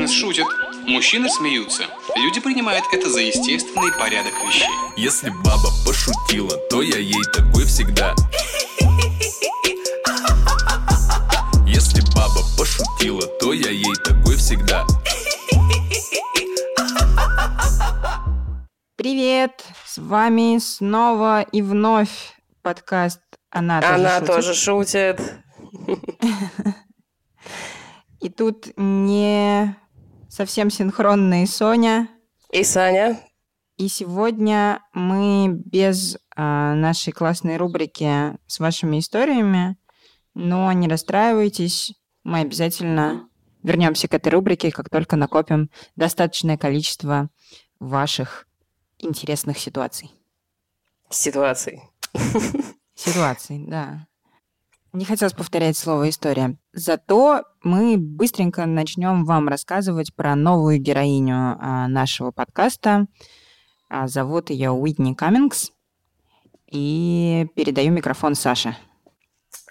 Женщины шутят, мужчины смеются. Люди принимают это за естественный порядок вещей. Если баба пошутила, то я ей такой всегда. Если баба пошутила, то я ей такой всегда. Привет! С вами снова и вновь подкаст «Она тоже Она шутит». тоже шутит. И тут не совсем синхронные Соня. И Саня. И сегодня мы без а, нашей классной рубрики с вашими историями, но не расстраивайтесь, мы обязательно вернемся к этой рубрике, как только накопим достаточное количество ваших интересных ситуаций. Ситуации. Ситуаций, да. Не хотелось повторять слово «история». Зато мы быстренько начнем вам рассказывать про новую героиню а, нашего подкаста. А, зовут ее Уитни Каммингс. И передаю микрофон Саше.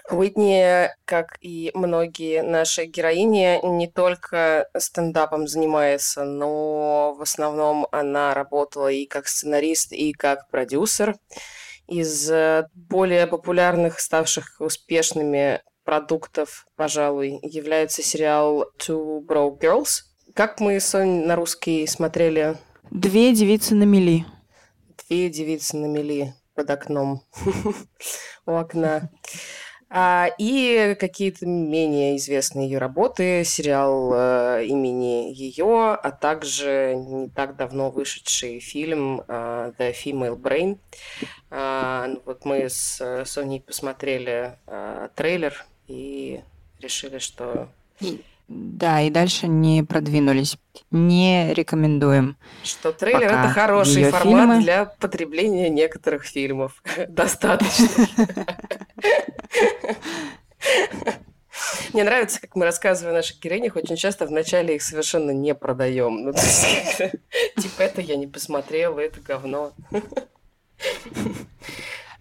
Уитни, как и многие наши героини, не только стендапом занимается, но в основном она работала и как сценарист, и как продюсер. Из э, более популярных, ставших успешными продуктов, пожалуй, является сериал Two Broke Girls. Как мы, Сонь, на русский смотрели Две девицы на мели. Две девицы на мели под окном у окна. А, и какие-то менее известные ее работы, сериал э, имени ее, а также не так давно вышедший фильм э, The Female Brain. Ну вот мы с э, Соней посмотрели э, трейлер и решили, что Да, и дальше не продвинулись. Не рекомендуем. что трейлер Пока это хороший формат фильмы. для потребления некоторых фильмов. Достаточно. Мне нравится, как мы рассказываем о наших героинях, очень часто вначале их совершенно не продаем. Ну, то есть, как-то, типа, это я не посмотрела, это говно.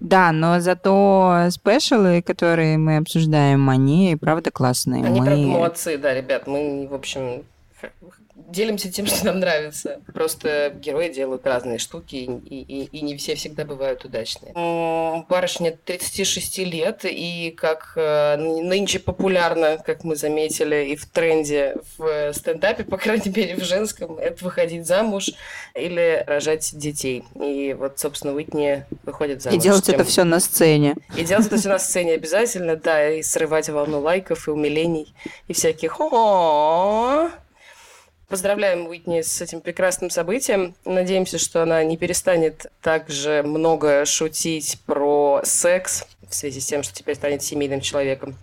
Да, но зато спешалы, которые мы обсуждаем, они правда классные. Они, мы... правда, молодцы, да, ребят. Мы, в общем, делимся тем, что нам нравится. Просто герои делают разные штуки, и, и- и не все всегда бывают удачные. Барышня 36 лет, и как э, ны- нынче популярно, как мы заметили, и в тренде в стендапе, по крайней мере, в женском, это выходить замуж или рожать детей. И вот, собственно, Уитни выходит замуж. И делать это все на сцене. и делать это все на сцене обязательно, да, и срывать волну лайков и умилений, и всяких о Поздравляем Уитни с этим прекрасным событием. Надеемся, что она не перестанет также много шутить про секс в связи с тем, что теперь станет семейным человеком.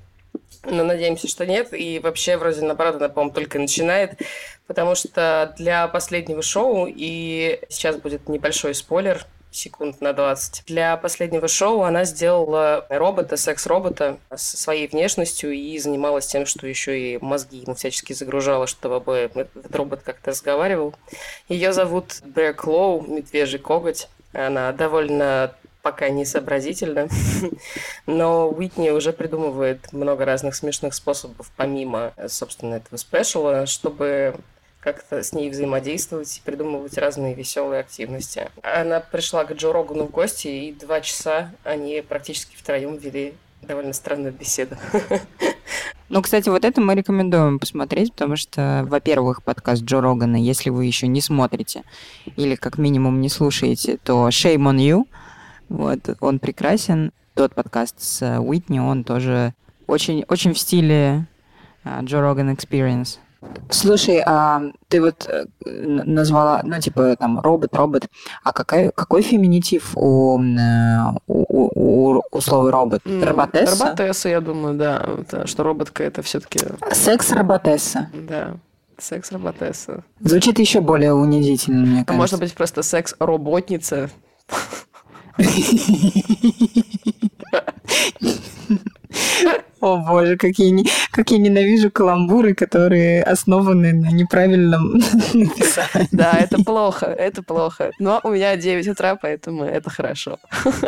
Но надеемся, что нет. И вообще, вроде, наоборот, она, по-моему, только начинает. Потому что для последнего шоу, и сейчас будет небольшой спойлер, секунд на 20. Для последнего шоу она сделала робота, секс-робота со своей внешностью и занималась тем, что еще и мозги ему всячески загружала, чтобы этот робот как-то разговаривал. Ее зовут Bear Claw, медвежий коготь. Она довольно пока не сообразительна, но Уитни уже придумывает много разных смешных способов, помимо, собственно, этого спешала, чтобы как-то с ней взаимодействовать и придумывать разные веселые активности. Она пришла к Джо Рогану в гости, и два часа они практически втроем вели довольно странную беседу. Ну, кстати, вот это мы рекомендуем посмотреть, потому что, во-первых, подкаст Джо Рогана, если вы еще не смотрите или как минимум не слушаете, то shame on you. Вот, он прекрасен. Тот подкаст с Уитни, он тоже очень, очень в стиле а, Джо Роган Experience. Слушай, а ты вот э, назвала, ну, типа, там, робот, робот. А какой, какой феминитив у, э, у, у- у слова робот? Роботесса? Роботесса, я думаю, да. Это, что роботка это все-таки, Секс-роботесса. да, секс-роботесса. Звучит еще более унизительно, мне А кажется. может быть просто секс-роботница. О боже, как я, не- как я ненавижу каламбуры, которые основаны на неправильном написании. Да, это плохо, это плохо. Но у меня 9 утра, поэтому это хорошо.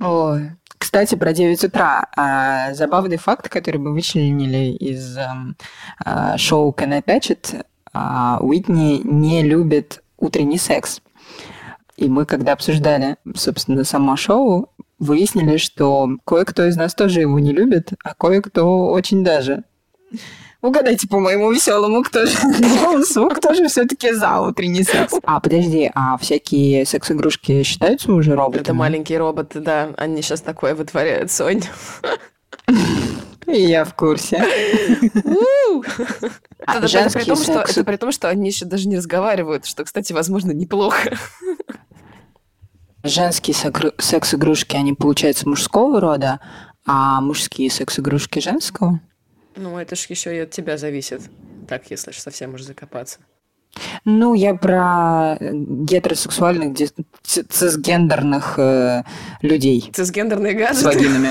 Ой. Кстати, про 9 утра. А, забавный факт, который мы вычленили из эм, а, шоу Can I Touch It, а, Уитни не любит утренний секс. И мы, когда обсуждали, собственно, само шоу, выяснили, что кое-кто из нас тоже его не любит, а кое-кто очень даже. Угадайте по моему веселому, кто же голосу, кто же все-таки за утренний секс. А, подожди, а всякие секс-игрушки считаются уже роботами? Это маленькие роботы, да. Они сейчас такое вытворяют, Сонь. Я в курсе. А Это при том, что они еще даже не разговаривают, что, кстати, возможно, неплохо. Женские секс-игрушки, они, получается, мужского рода, а мужские секс-игрушки женского? Ну, это ж еще и от тебя зависит. Так, если ж совсем уж закопаться. Ну, я про э, гетеросексуальных, цисгендерных э, людей Цисгендерные с гаджеты. вагинами.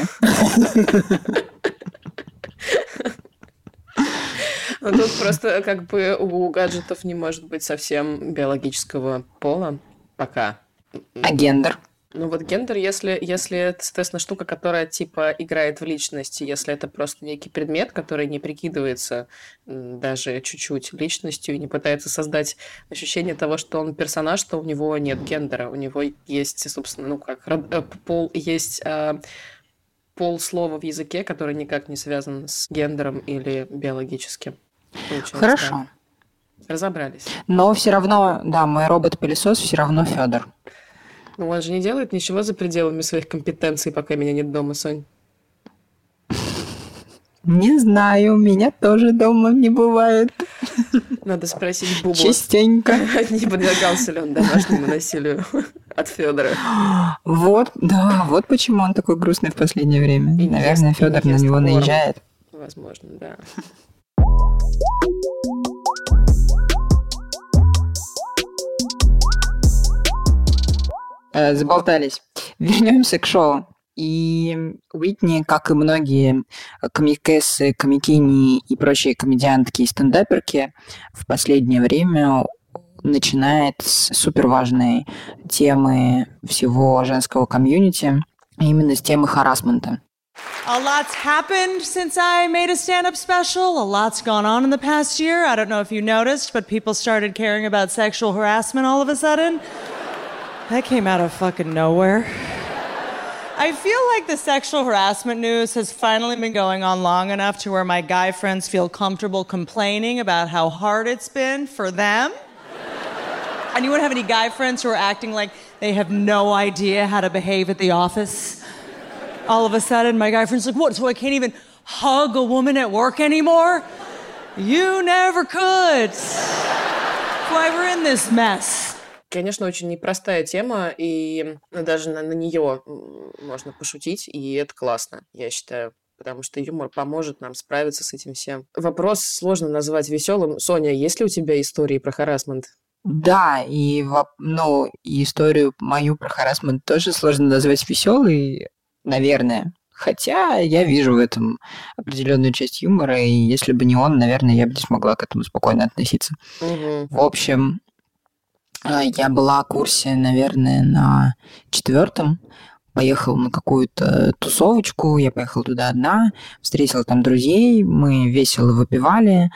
Ну, тут просто как бы у гаджетов не может быть совсем биологического пола пока. А гендер? Ну вот гендер, если, если это, соответственно, штука, которая типа играет в личности, если это просто некий предмет, который не прикидывается даже чуть-чуть личностью и не пытается создать ощущение того, что он персонаж, что у него нет гендера, у него есть, собственно, ну как, э, пол, есть а, пол слова в языке, который никак не связан с гендером или биологическим. Хорошо. да. Разобрались. Но все равно, да, мой робот-пылесос все равно Федор. Ну, он же не делает ничего за пределами своих компетенций, пока меня нет дома, Сонь. Не знаю, у меня тоже дома не бывает. Надо спросить Бубу, Частенько. не подвергался ли он домашнему насилию от Федора. Вот, да, вот почему он такой грустный в последнее время. И Наверное, Федор на него наезжает. Возможно, да. Э, заболтались. Вернемся к шоу. И Уитни, как и многие комикессы, комикини и прочие комедиантки и стендаперки, в последнее время начинает с суперважной темы всего женского комьюнити, а именно с темы харасмента. A lot's happened since I made a stand up special. A lot's gone on in the past year. I don't know if you noticed, but people started caring about sexual harassment all of a sudden. That came out of fucking nowhere. I feel like the sexual harassment news has finally been going on long enough to where my guy friends feel comfortable complaining about how hard it's been for them. Anyone have any guy friends who are acting like they have no idea how to behave at the office? all of a sudden my guy friend's like, what? So I can't even hug a woman at work anymore? You never could. That's why we're in this mess. Конечно, очень непростая тема, и даже на, нее можно пошутить, и это классно, я считаю. Потому что юмор поможет нам справиться с этим всем. Вопрос сложно назвать веселым. Соня, есть ли у тебя истории про харасмент? Да, и ну, и историю мою про харасмент тоже сложно назвать веселой, наверное. Хотя я вижу в этом определенную часть юмора, и если бы не он, наверное, я бы не смогла к этому спокойно относиться. Мгм. В общем, я была в курсе, наверное, на четвертом. Поехала на какую-то тусовочку, я поехала туда одна, встретила там друзей, мы весело выпивали,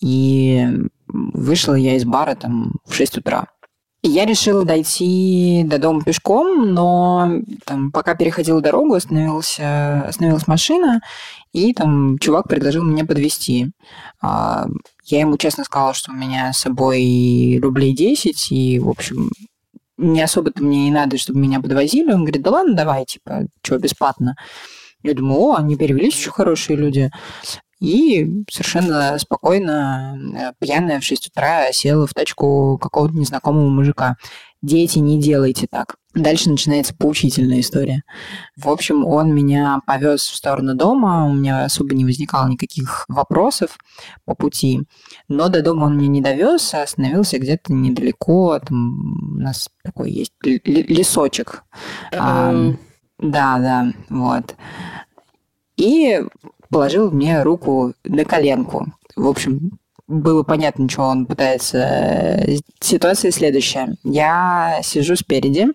и вышла я из бара там в 6 утра. И я решила дойти до дома пешком, но там, пока переходила дорогу, остановился, остановилась машина, и там чувак предложил меня подвести. Я ему честно сказала, что у меня с собой рублей 10, и, в общем, не особо-то мне и надо, чтобы меня подвозили. Он говорит, да ладно, давай, типа, что, бесплатно. Я думаю, о, они перевелись еще хорошие люди. И совершенно спокойно, э, пьяная в 6 утра, села в тачку какого-то незнакомого мужика. Дети, не делайте так. Дальше начинается поучительная история. В общем, он меня повез в сторону дома, у меня особо не возникало никаких вопросов по пути. Но до дома он меня не довез, а остановился где-то недалеко. Там у нас такой есть лесочек. А, да, да, вот. И положил мне руку на коленку. В общем, было понятно, что он пытается. э, Ситуация следующая. Я сижу спереди,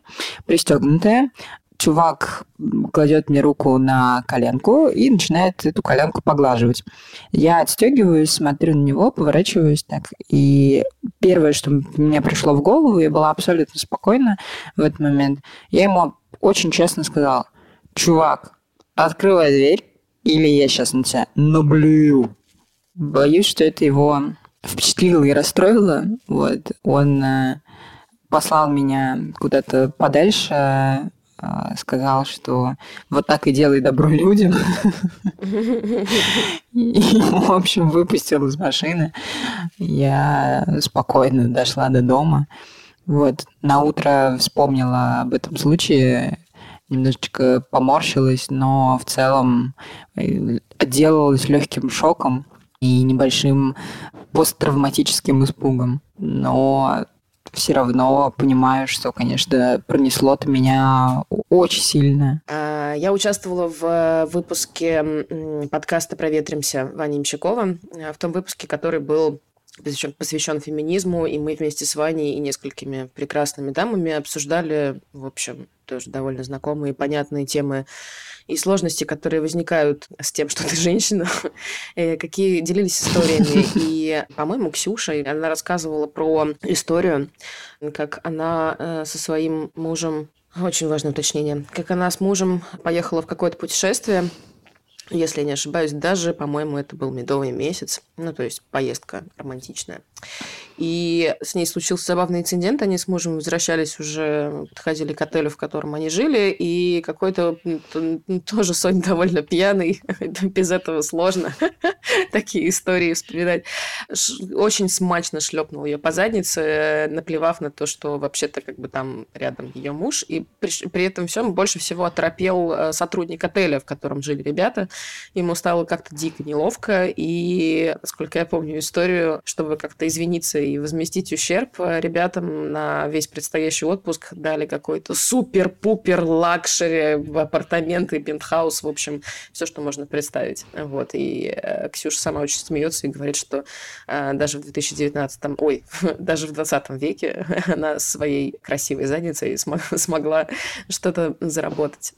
пристегнутая. чувак кладет мне руку на коленку и начинает эту коленку поглаживать. Я отстегиваюсь, смотрю на него, поворачиваюсь так. И первое, что мне пришло в голову, я была абсолютно спокойна в этот момент, я ему очень честно сказала, чувак, открывай дверь, или я сейчас на тебя наблюю. Боюсь, что это его впечатлило и расстроило. Вот. Он э, послал меня куда-то подальше, э, сказал, что вот так и делай добро людям. И, в общем, выпустил из машины. Я спокойно дошла до дома. Вот. На утро вспомнила об этом случае, немножечко поморщилась, но в целом э, отделалась легким шоком и небольшим посттравматическим испугом. Но все равно понимаю, что, конечно, пронесло-то меня очень сильно. А, я участвовала в выпуске подкаста «Проветримся» Вани Мщакова, э, в том выпуске, который был посвящен, посвящен феминизму, и мы вместе с Ваней и несколькими прекрасными дамами обсуждали, в общем, тоже довольно знакомые и понятные темы и сложности, которые возникают с тем, что ты женщина, э, какие делились историями. И, по-моему, Ксюша, она рассказывала про историю, как она э, со своим мужем очень важное уточнение. Как она с мужем поехала в какое-то путешествие, если я не ошибаюсь, даже, по-моему, это был медовый месяц, ну, то есть поездка романтичная. И с ней случился забавный инцидент. Они с мужем возвращались уже, подходили к отелю, в котором они жили, и какой-то тоже Соня довольно пьяный. Без этого сложно такие истории вспоминать. Очень смачно шлепнул ее по заднице, наплевав на то, что вообще-то как бы там рядом ее муж. И при, при этом всем больше всего оторопел э, сотрудник отеля, в котором жили ребята. Ему стало как-то дико неловко, и, насколько я помню историю, чтобы как-то извиниться и возместить ущерб э, ребятам на весь предстоящий отпуск дали какой-то супер-пупер luxury апартаменты, пентхаус, в общем, все, что можно представить. Вот. И э, Ксюша сама очень смеется и говорит, что э, даже в 2019, ой, даже в 20 веке она своей красивой задницей смогла что-то заработать.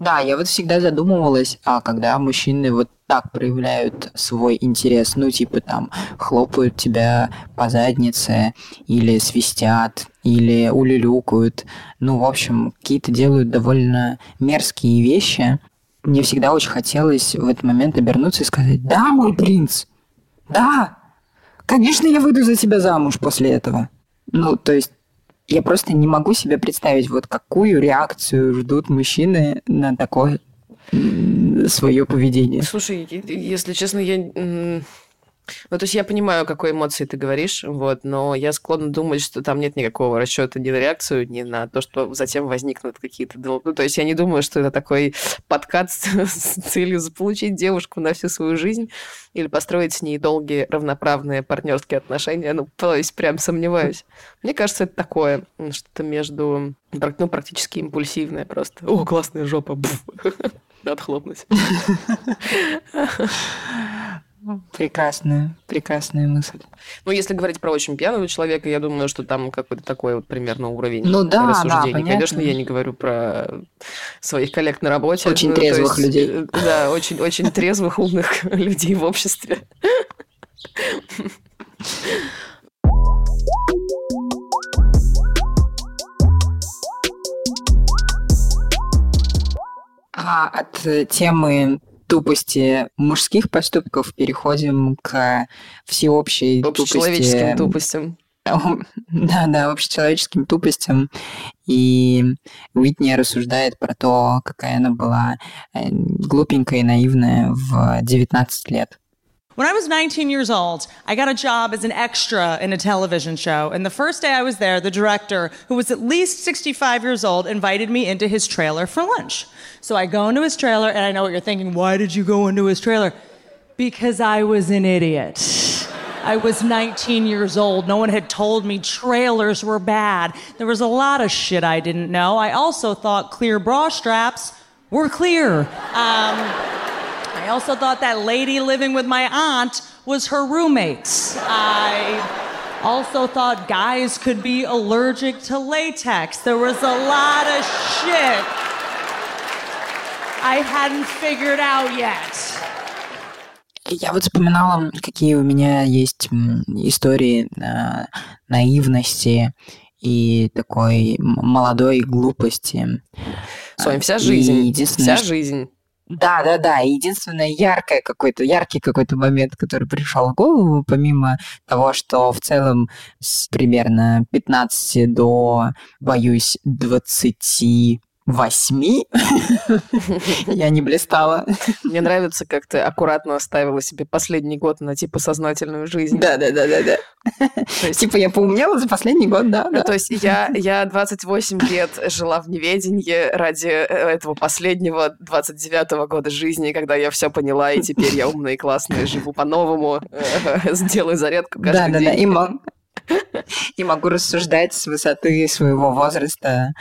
Да, я вот всегда задумывалась, а когда мужчины вот так проявляют свой интерес, ну, типа там хлопают тебя по заднице, или свистят, или улюлюкают, ну, в общем, какие-то делают довольно мерзкие вещи, мне всегда очень хотелось в этот момент обернуться и сказать, да, мой принц, да, конечно, я выйду за тебя замуж после этого. Ну, то есть я просто не могу себе представить, вот какую реакцию ждут мужчины на такое свое поведение. Слушай, если честно, я ну, то есть я понимаю, какой эмоции ты говоришь, вот, но я склонна думать, что там нет никакого расчета ни на реакцию, ни на то, что затем возникнут какие-то... Ну, то есть я не думаю, что это такой подкат с целью заполучить девушку на всю свою жизнь или построить с ней долгие равноправные партнерские отношения. Ну, то есть прям сомневаюсь. Мне кажется, это такое, что-то между... Ну, практически импульсивное просто. О, классная жопа. Надо хлопнуть. Прекрасная, прекрасная мысль. Ну, если говорить про очень пьяного человека, я думаю, что там какой-то такой вот примерно уровень ну, да, рассуждений. Да, Конечно, я не говорю про своих коллег на работе. Очень ну, трезвых есть, людей. Э, да, очень, очень трезвых, умных людей в обществе. А от темы тупости мужских поступков переходим к всеобщей тупости... тупостям. Да, да, общечеловеческим тупостям. И Уитни рассуждает про то, какая она была э, глупенькая и наивная в 19 лет. When I was 19 years old, I got a job as an extra in a television show. And the first day I was there, the director, who was at least 65 years old, invited me into his trailer for lunch. So I go into his trailer, and I know what you're thinking. Why did you go into his trailer? Because I was an idiot. I was 19 years old. No one had told me trailers were bad. There was a lot of shit I didn't know. I also thought clear bra straps were clear. Um, also thought that lady living with my aunt was her roommates. I Also thought guys could be allergic to latex. There was a lot of shit I hadn't figured out yet. Я вот вспоминала, какие у меня есть истории э, наивности и такой молодой глупости. Сонь, вся жизнь. Вся жизнь. Да, да, да. Единственное яркое какой-то, яркий какой-то момент, который пришел в голову, помимо того, что в целом с примерно 15 до, боюсь, 20 восьми я не блистала. Мне нравится, как ты аккуратно оставила себе последний год на типа сознательную жизнь. Да, да, да, да, да. Типа я поумнела за последний год, да. То есть я, я 28 лет жила в неведении ради э, этого последнего 29-го года жизни, когда я все поняла, и теперь я умная и классная, живу по-новому, э, сделаю зарядку каждый день. Да, да, да, и могу рассуждать с высоты своего возраста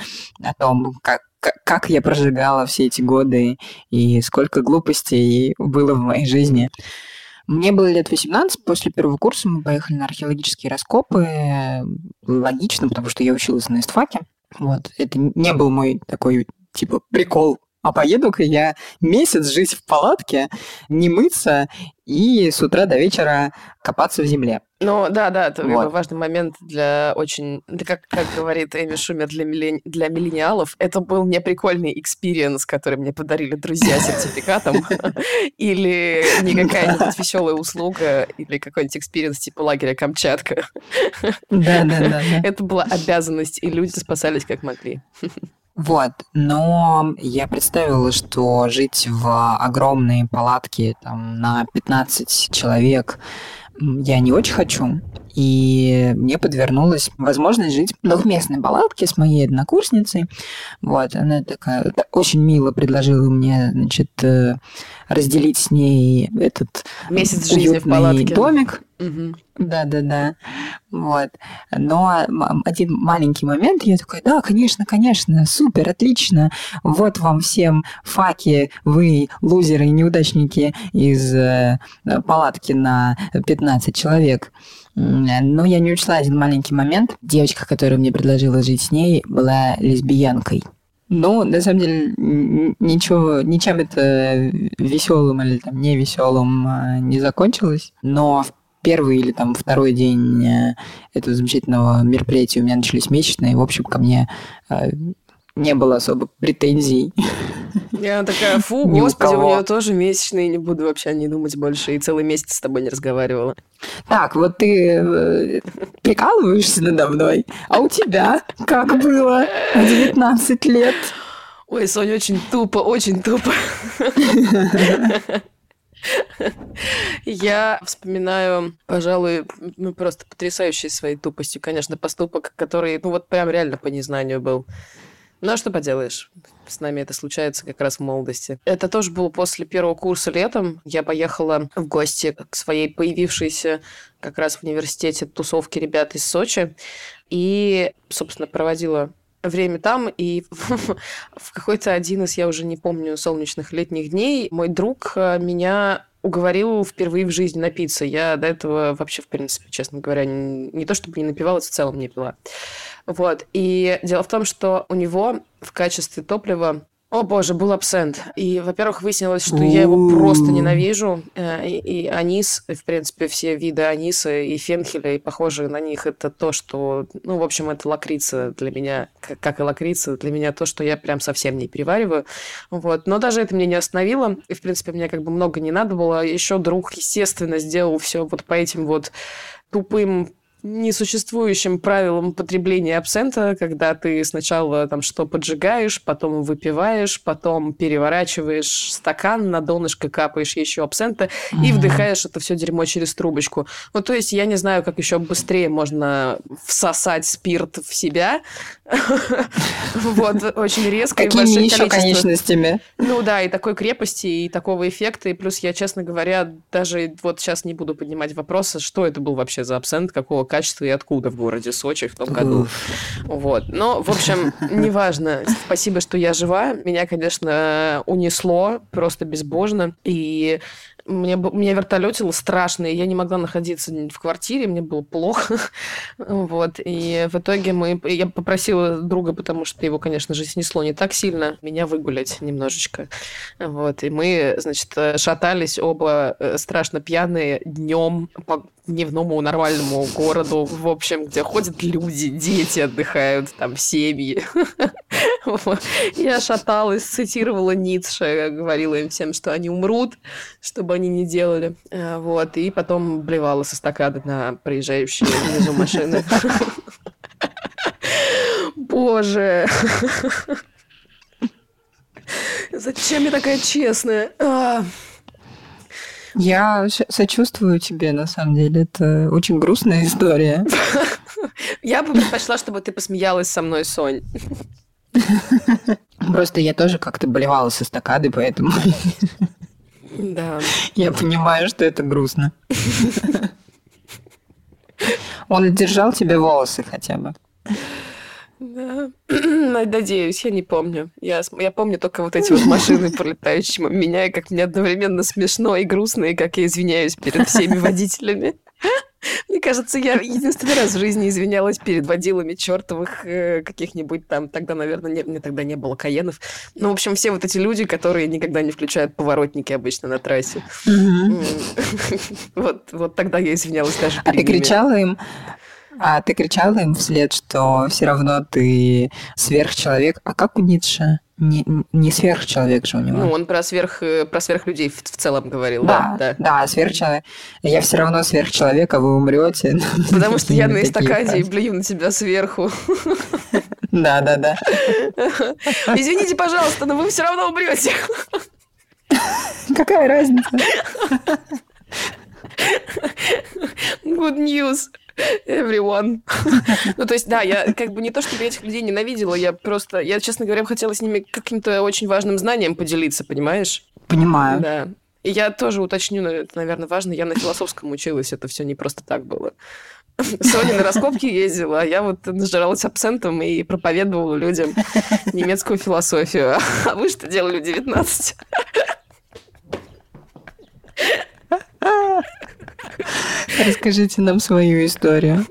о том, как как я прожигала все эти годы и сколько глупостей было в моей жизни. Мне было лет 18, после первого курса мы поехали на археологические раскопы. Логично, потому что я училась на истфаке. Вот. Это не был мой такой, типа, прикол а поеду-ка я месяц жить в палатке, не мыться и с утра до вечера копаться в земле. Ну, да, да, это вот. важный момент для очень... Да как, как говорит Эми Шумер для, миллен... для миллениалов, это был неприкольный experience, который мне подарили друзья сертификатом, или не какая-нибудь веселая услуга, или какой-нибудь experience типа лагеря Камчатка. Да, да, да. Это была обязанность, и люди спасались как могли. Вот, но я представила, что жить в огромной палатке там, на 15 человек я не очень хочу. И мне подвернулась возможность жить в двухместной палатке с моей однокурсницей. Вот, она такая очень мило предложила мне, значит, э, разделить с ней этот месяц жизни в палатке. домик. Да, да, да. Вот. Но один маленький момент, я такой, да, конечно, конечно, супер, отлично. Вот вам всем факи, вы лузеры и неудачники из э, палатки на 15 человек. Но я не учла один маленький момент. Девочка, которая мне предложила жить с ней, была лесбиянкой. Ну, на самом деле, ничего, ничем это веселым или там не веселым а, не закончилось. Но в первый или там второй день э, этого замечательного мероприятия у меня начались месячные. В общем, ко мне а, не было особо претензий. Я такая, фу, господи, у, у нее тоже месячные, не буду вообще не думать больше. И целый месяц с тобой не разговаривала. Так, вот ты э, прикалываешься надо мной, а у тебя как было в 19 лет? Ой, Соня, очень тупо, очень тупо. Я вспоминаю, пожалуй, ну, просто потрясающий своей тупостью, конечно, поступок, который, ну, вот прям реально по незнанию был. Ну, а что поделаешь? С нами это случается как раз в молодости. Это тоже было после первого курса летом. Я поехала в гости к своей появившейся как раз в университете тусовке ребят из Сочи. И, собственно, проводила время там, и в какой-то один из, я уже не помню, солнечных летних дней мой друг э, меня уговорил впервые в жизни напиться. Я до этого вообще, в принципе, честно говоря, не, не то чтобы не напивалась, в целом не пила. Вот. И дело в том, что у него в качестве топлива о боже, был абсент. И, во-первых, выяснилось, что я его просто ненавижу. Э, и, и анис, в принципе, все виды аниса и фенхеля, и похожие на них, это то, что... Ну, в общем, это лакрица для меня, как, как и лакрица, для меня то, что я прям совсем не перевариваю. Вот. Но даже это меня не остановило. И, в принципе, мне как бы много не надо было. Еще друг, естественно, сделал все вот по этим вот тупым несуществующим правилам употребления абсента, когда ты сначала там что поджигаешь, потом выпиваешь, потом переворачиваешь стакан, на донышко капаешь еще абсента mm-hmm. и вдыхаешь это все дерьмо через трубочку. Ну, то есть я не знаю, как еще быстрее можно всосать спирт в себя. Вот, очень резко. Какими еще конечностями? Ну да, и такой крепости, и такого эффекта. И плюс я, честно говоря, даже вот сейчас не буду поднимать вопросы, что это был вообще за абсент, какого качества и откуда в городе Сочи в том году. Вот. Но, в общем, неважно. Спасибо, что я жива. Меня, конечно, унесло просто безбожно. И мне, меня вертолетило страшно, и я не могла находиться в квартире, мне было плохо. вот. И в итоге мы... Я попросила друга, потому что его, конечно же, снесло не так сильно, меня выгулять немножечко. Вот. И мы, значит, шатались оба э, страшно пьяные днем по дневному нормальному городу, в общем, где ходят люди, дети отдыхают, там семьи. Я шаталась, цитировала Ницше, говорила им всем, что они умрут, чтобы они не делали. Э, вот. И потом блевала со стакана на проезжающие внизу машины. Боже. Зачем я такая честная? А. Я сочувствую тебе, на самом деле. Это очень грустная история. Я бы предпочла, чтобы ты посмеялась со мной, Сонь. Просто я тоже как-то болевала со стакады, поэтому... Да. Я понимаю, что это грустно. Он держал тебе волосы хотя бы. Да. Надеюсь, я не помню. Я, я помню только вот эти вот машины, пролетающие мимо меня, и как мне одновременно смешно и грустно, и как я извиняюсь перед всеми водителями. Мне кажется, я единственный раз в жизни извинялась перед водилами чертовых э, каких-нибудь там, тогда, наверное, не, мне тогда не было каенов. Ну, в общем, все вот эти люди, которые никогда не включают поворотники обычно на трассе. Вот, вот тогда я извинялась даже А ты кричала им, а ты кричала им вслед, что все равно ты сверхчеловек. А как у Ницше? Не, не сверхчеловек же у него. Ну, он про сверх, э, про сверхлюдей в, в целом говорил. Да, да, да, сверхчеловек. Я все равно сверхчеловек, а вы умрете. Потому что я на эстакаде и блюю на тебя сверху. Да, да, да. Извините, пожалуйста, но вы все равно умрете. Какая разница? Good news. Everyone. ну, то есть, да, я как бы не то, чтобы я этих людей ненавидела, я просто, я, честно говоря, хотела с ними каким-то очень важным знанием поделиться, понимаешь? Понимаю. Да. И я тоже уточню, это, наверное, важно, я на философском училась, это все не просто так было. Соня на раскопки ездила, а я вот нажиралась абсентом и проповедовала людям немецкую философию. А вы что делали в 19? Расскажите нам свою историю.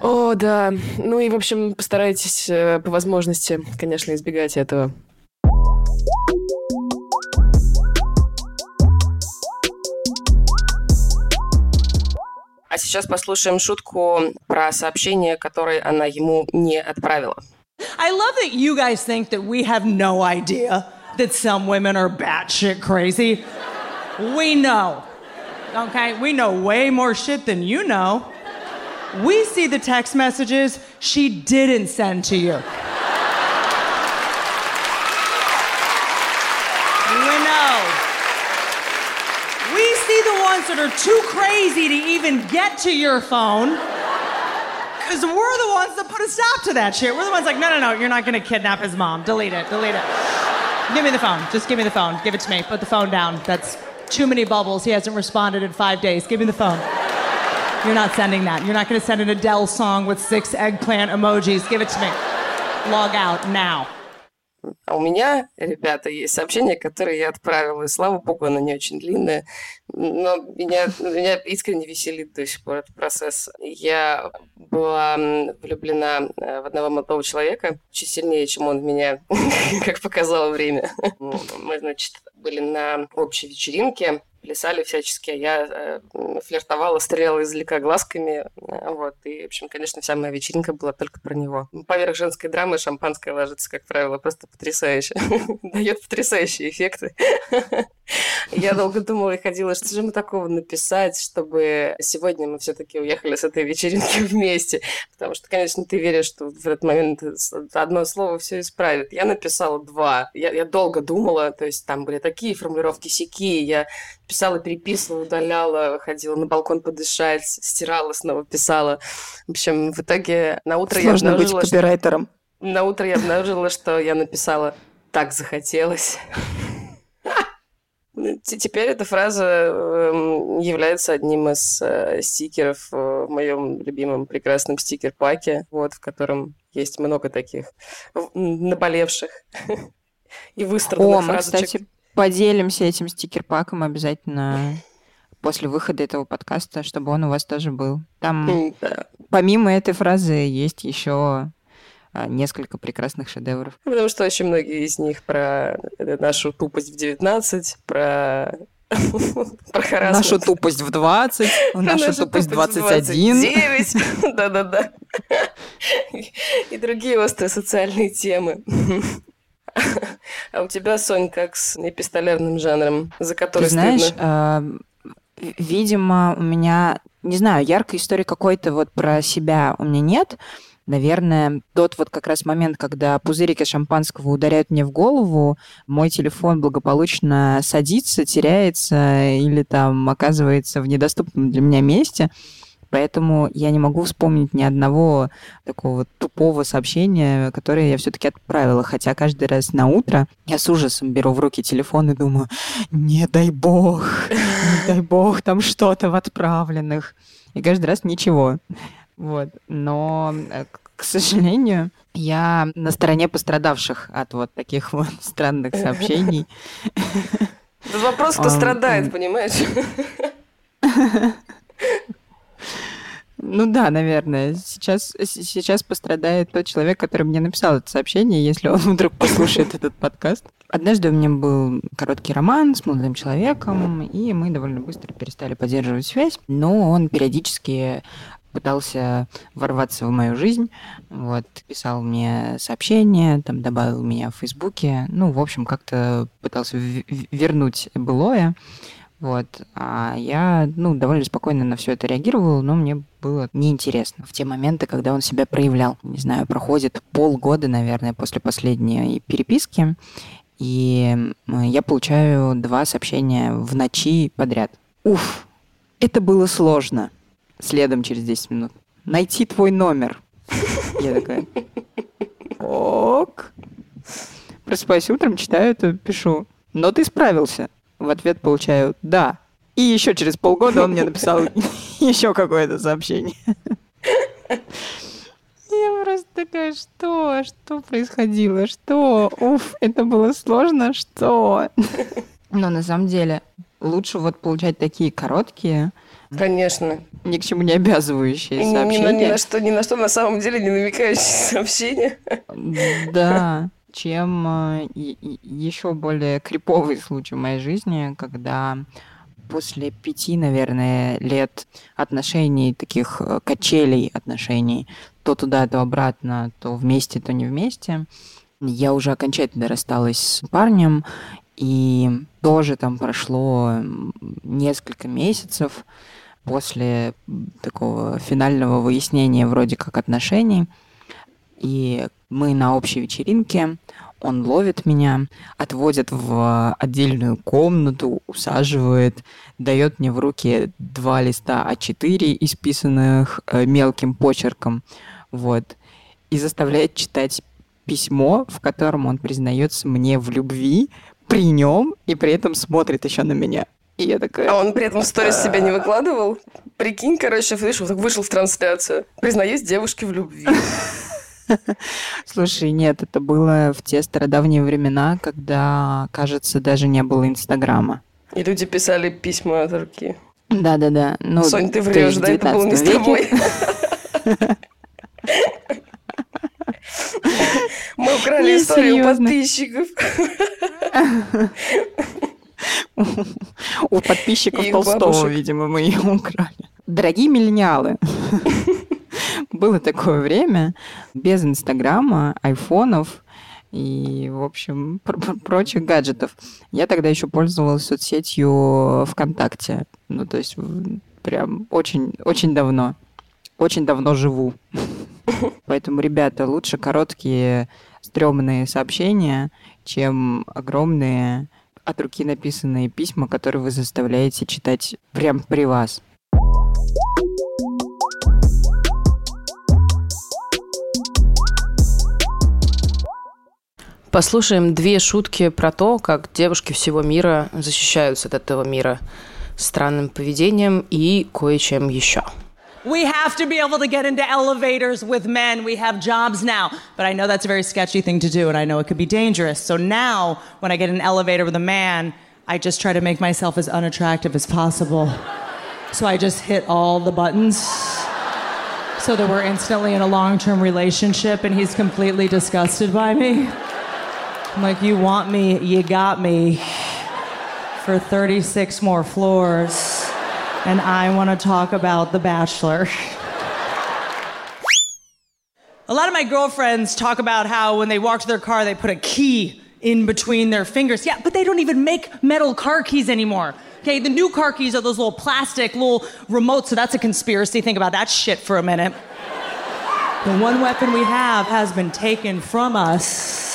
О, да. Ну и, в общем, постарайтесь э, по возможности, конечно, избегать этого. А сейчас послушаем шутку про сообщение, которое она ему не отправила. I love that you guys think that we have no idea that some women are batshit crazy. We know. Okay? We know way more shit than you know. We see the text messages she didn't send to you. We know. We see the ones that are too crazy to even get to your phone. Because we're the ones that put a stop to that shit. We're the ones like, no, no, no, you're not going to kidnap his mom. Delete it, delete it. Give me the phone. Just give me the phone. Give it to me. Put the phone down. That's too many bubbles. He hasn't responded in five days. Give me the phone. You're not sending that. You're not going to send an Adele song with six eggplant emojis. Give it to me. Log out now. А у меня, ребята, есть сообщение, которое я отправила, и слава богу, оно не очень длинное, но меня, меня искренне веселит до сих пор этот процесс. Я была влюблена э, в одного молодого человека, чуть сильнее, чем он в меня, как показало время. Мы, значит, были на общей вечеринке, плясали всячески. Я э, флиртовала, стреляла издалека глазками. Э, вот. И, в общем, конечно, вся моя вечеринка была только про него. Поверх женской драмы шампанское ложится, как правило, просто потрясающе. Дает потрясающие эффекты. Я долго думала и ходила, что же мы такого написать, чтобы сегодня мы все-таки уехали с этой вечеринки вместе. Потому что, конечно, ты веришь, что в этот момент одно слово все исправит. Я написала два. Я, я долго думала, то есть там были такие формулировки сики. Я писала, переписывала, удаляла, ходила на балкон подышать, стирала, снова писала. В общем, в итоге на утро Сложно я обнаружила, быть копирайтером. Что... На утро я обнаружила, что я написала «так захотелось». Теперь эта фраза эм, является одним из э, стикеров в моем любимом прекрасном стикер-паке, вот, в котором есть много таких наболевших и выстраданных О, мы, фразочек. Кстати, поделимся этим стикер-паком обязательно после выхода этого подкаста, чтобы он у вас тоже был. Там помимо этой фразы есть еще а, несколько прекрасных шедевров. Потому что очень многие из них про э, нашу тупость в 19, про про харассмент. Нашу тупость в 20, нашу тупость в 21. 29. Да-да-да. И другие острые социальные темы. А у тебя, Сонь, как с эпистолярным жанром, за который Ты знаешь, а, видимо, у меня, не знаю, яркой истории какой-то вот про себя у меня нет. Наверное, тот вот как раз момент, когда пузырики шампанского ударяют мне в голову, мой телефон благополучно садится, теряется или там оказывается в недоступном для меня месте. Поэтому я не могу вспомнить ни одного такого тупого сообщения, которое я все-таки отправила. Хотя каждый раз на утро я с ужасом беру в руки телефон и думаю, не дай бог, не дай бог, там что-то в отправленных. И каждый раз ничего. Вот. Но, э, к сожалению, я на стороне пострадавших от вот таких вот странных сообщений. Тут вопрос, кто страдает, понимаешь? Ну да, наверное. Сейчас, сейчас пострадает тот человек, который мне написал это сообщение, если он вдруг послушает этот подкаст. Однажды у меня был короткий роман с молодым человеком, и мы довольно быстро перестали поддерживать связь, но он периодически пытался ворваться в мою жизнь, вот, писал мне сообщения, там, добавил меня в Фейсбуке, ну, в общем, как-то пытался вернуть былое, вот. А я, ну, довольно спокойно на все это реагировала, но мне было неинтересно в те моменты, когда он себя проявлял. Не знаю, проходит полгода, наверное, после последней переписки, и я получаю два сообщения в ночи подряд. Уф, это было сложно. Следом через 10 минут. Найти твой номер. Я такая, ок. Просыпаюсь утром, читаю это, пишу. Но ты справился. В ответ получаю «да». И еще через полгода он мне написал еще какое-то сообщение. Я просто такая, что? Что происходило? Что? Уф, это было сложно? Что? Но на самом деле лучше вот получать такие короткие, Конечно. ни к чему не обязывающие И ни, на, ни сообщения. на что, ни на что на самом деле не намекающие сообщения. Да, чем еще более криповый случай в моей жизни, когда после пяти, наверное, лет отношений, таких э, качелей отношений, то туда, то обратно, то вместе, то не вместе, я уже окончательно рассталась с парнем, и тоже там прошло несколько месяцев после такого финального выяснения вроде как отношений. И мы на общей вечеринке, он ловит меня, отводит в отдельную комнату, усаживает, дает мне в руки два листа А4, исписанных э, мелким почерком, вот, и заставляет читать письмо, в котором он признается мне в любви при нем и при этом смотрит еще на меня. И я такая... А он при этом сторис себя не выкладывал? Прикинь, короче, вышел, так вышел в трансляцию. Признаюсь девушке в любви. Слушай, нет, это было в те стародавние времена, когда, кажется, даже не было Инстаграма. И люди писали письма от руки. Да-да-да. Ну, Сонь, ты врешь, да? Это было не с 19 тобой. Мы украли историю подписчиков. У подписчиков Толстого, видимо, мы ее украли. Дорогие миллениалы, было такое время без Инстаграма, айфонов и, в общем, пр- пр- прочих гаджетов. Я тогда еще пользовалась соцсетью ВКонтакте. Ну, то есть прям очень, очень давно. Очень давно живу. Поэтому, ребята, лучше короткие стрёмные сообщения, чем огромные от руки написанные письма, которые вы заставляете читать прям при вас. Послушаем две шутки про то, как девушки всего мира защищаются от этого мира странным поведением и кое-чем еще. We have to be able to get into elevators with men. We have jobs now. But I know that's a very sketchy thing to do, and I know it could be dangerous. So now, when I get in an elevator with a man, I just try to make myself as unattractive as possible. So I just hit all the buttons so that we're instantly in a long term relationship and he's completely disgusted by me. I'm like, you want me, you got me for 36 more floors and I want to talk about The Bachelor. a lot of my girlfriends talk about how when they walk to their car, they put a key in between their fingers. Yeah, but they don't even make metal car keys anymore. Okay, the new car keys are those little plastic little remotes, so that's a conspiracy. Think about that shit for a minute. The one weapon we have has been taken from us.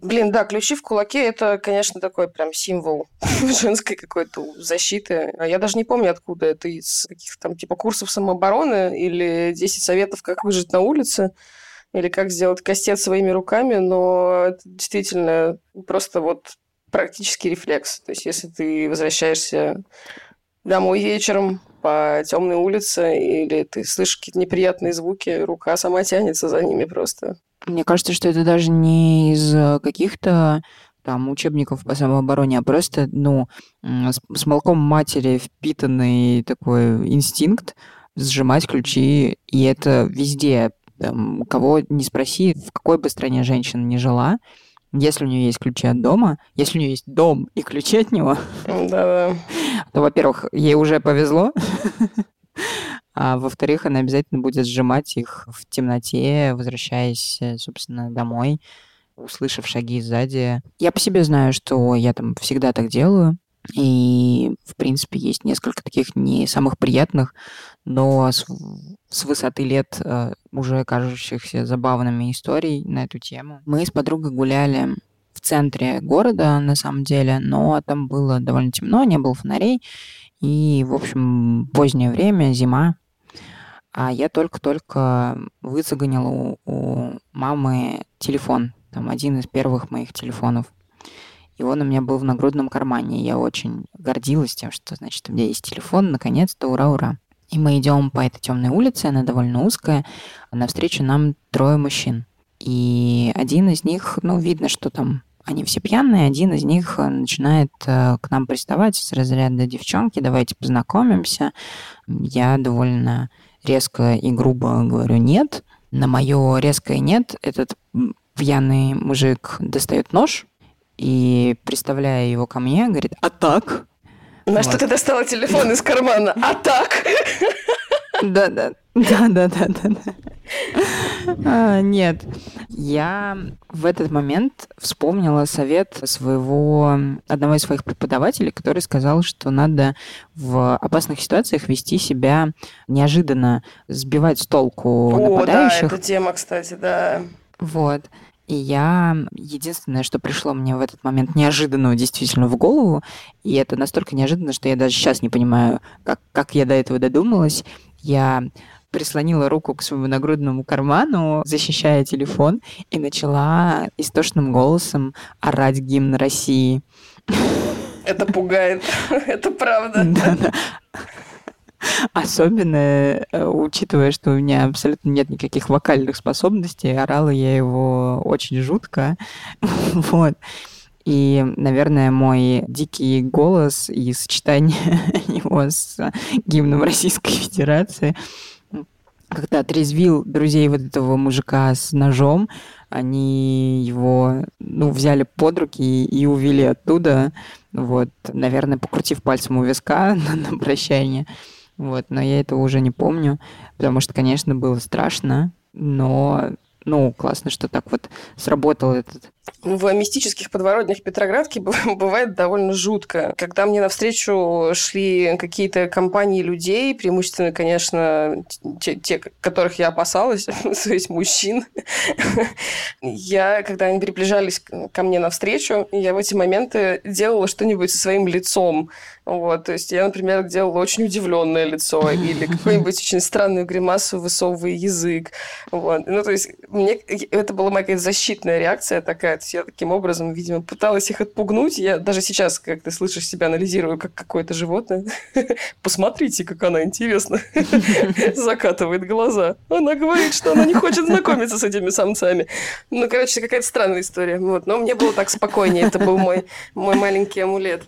Блин, да, ключи в кулаке – это, конечно, такой прям символ женской какой-то защиты. А я даже не помню, откуда это, из каких-то там типа курсов самообороны или 10 советов, как выжить на улице, или как сделать кастет своими руками, но это действительно просто вот практически рефлекс. То есть если ты возвращаешься домой вечером по темной улице, или ты слышишь какие-то неприятные звуки, рука сама тянется за ними просто. Мне кажется, что это даже не из э, каких-то там учебников по самообороне, а просто, ну, с, с молоком матери впитанный такой инстинкт сжимать ключи, и это везде. Там, кого не спроси, в какой бы стране женщина не жила, если у нее есть ключи от дома, если у нее есть дом и ключи от него, то, во-первых, ей уже повезло, а во-вторых, она обязательно будет сжимать их в темноте, возвращаясь, э, собственно, домой, услышав шаги сзади. Я по себе знаю, что я там всегда так делаю, и, в принципе, есть несколько таких не самых приятных, но с, с высоты лет э, уже кажущихся забавными историй на эту тему. Мы с подругой гуляли в центре города, на самом деле, но там было довольно темно, не было фонарей, и, в общем, позднее время, зима, а я только-только выцегонила у, у мамы телефон, там один из первых моих телефонов. И он у меня был в нагрудном кармане. Я очень гордилась тем, что, значит, у меня есть телефон, наконец-то, ура-ура. И мы идем по этой темной улице, она довольно узкая, навстречу нам трое мужчин. И один из них, ну, видно, что там они все пьяные, один из них э, начинает э, к нам приставать с разряда девчонки, давайте познакомимся. Я довольно резко и грубо говорю нет. На мое резкое нет этот пьяный мужик достает нож и, представляя его ко мне, говорит, а так? На вот. что ты достала телефон из кармана? А так? Да, да, да, да, да, да. А, нет, я в этот момент вспомнила совет своего одного из своих преподавателей, который сказал, что надо в опасных ситуациях вести себя неожиданно, сбивать с толку О, нападающих. да, эта тема, кстати, да. Вот. И я единственное, что пришло мне в этот момент неожиданно действительно в голову, и это настолько неожиданно, что я даже сейчас не понимаю, как, как я до этого додумалась. Я прислонила руку к своему нагрудному карману, защищая телефон, и начала истошным голосом орать гимн России. Это пугает, это правда. Да, да. Особенно э, учитывая, что у меня абсолютно нет никаких вокальных способностей, орала я его очень жутко. вот. И, наверное, мой дикий голос и сочетание его с гимном Российской Федерации когда отрезвил друзей вот этого мужика с ножом, они его, ну, взяли под руки и, и увели оттуда, вот, наверное, покрутив пальцем у виска на, на прощание, вот, но я этого уже не помню, потому что, конечно, было страшно, но, ну, классно, что так вот сработал этот в мистических подворотнях Петроградки бывает довольно жутко. Когда мне навстречу шли какие-то компании людей, преимущественно, конечно, те, те которых я опасалась, то есть мужчин, я, когда они приближались ко мне навстречу, я в эти моменты делала что-нибудь со своим лицом. Вот, то есть я, например, делала очень удивленное лицо или какую-нибудь очень странную гримасу, высовывая язык. Вот. Ну, то есть мне это была моя какая-то защитная реакция такая, То я таким образом, видимо, пыталась их отпугнуть. Я даже сейчас, как ты слышишь, себя анализирую как какое-то животное. Посмотрите, как она интересно закатывает глаза. Она говорит, что она не хочет знакомиться с этими самцами. Ну, короче, какая-то странная история. Вот. Но мне было так спокойнее. Это был мой, мой маленький амулет.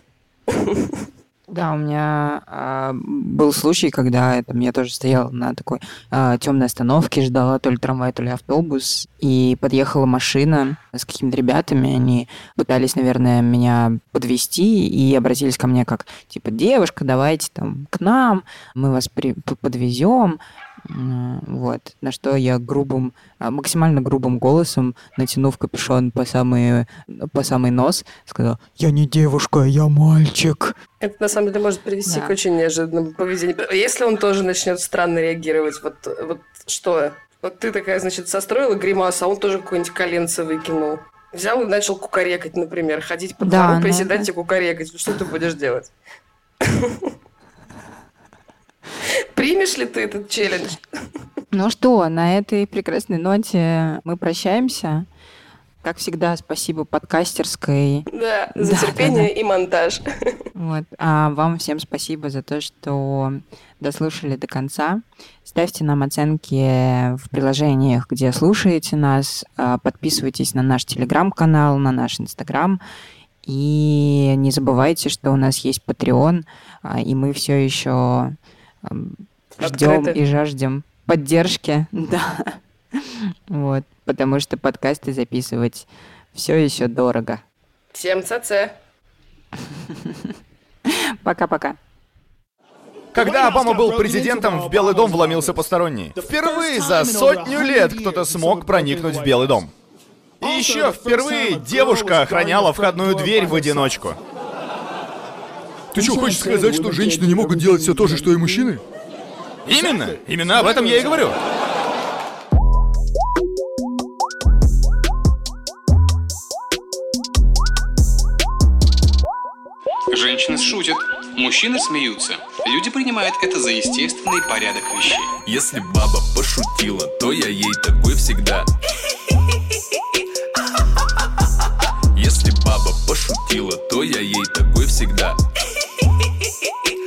Да, у меня а, был случай, когда там, я тоже стояла на такой а, темной остановке, ждала то ли трамвай, то ли автобус, и подъехала машина с какими-то ребятами, они пытались, наверное, меня подвести и обратились ко мне как, типа, девушка, давайте там к нам, мы вас при- подвезем. Вот. На что я грубым, а, максимально грубым голосом, натянув капюшон по самый, по самый нос, сказал, я не девушка, я мальчик. Это на самом деле может привести да. к очень неожиданному поведению. Если он тоже начнет странно реагировать, вот, вот что? Вот ты такая, значит, состроила гримасу, а он тоже какой-нибудь коленце выкинул. Взял и начал кукарекать, например, ходить по двору, да, приседать ну, да. и кукарекать. Что ты будешь делать? Примешь ли ты этот челлендж? Ну что, на этой прекрасной ноте мы прощаемся. Как всегда, спасибо подкастерской. Да, за да, терпение да, да. и монтаж. Вот. А вам всем спасибо за то, что дослушали до конца. Ставьте нам оценки в приложениях, где слушаете нас. А, подписывайтесь на наш телеграм-канал, на наш инстаграм. И не забывайте, что у нас есть Patreon, а, и мы все еще ждем и жаждем поддержки, да. Вот, потому что подкасты записывать все еще дорого. Всем ЦЦ. Пока-пока. Когда Обама был президентом, в Белый дом вломился посторонний. Впервые за сотню лет кто-то смог проникнуть в Белый дом. И еще впервые девушка охраняла входную дверь в одиночку. Ты что, хочешь сказать, что женщины не могут делать все то же, что и мужчины? Именно, именно об этом я и говорю. Женщины шутят, мужчины смеются. Люди принимают это за естественный порядок вещей. Если баба пошутила, то я ей такой всегда. Если баба пошутила, то я ей такой всегда. it, it, it.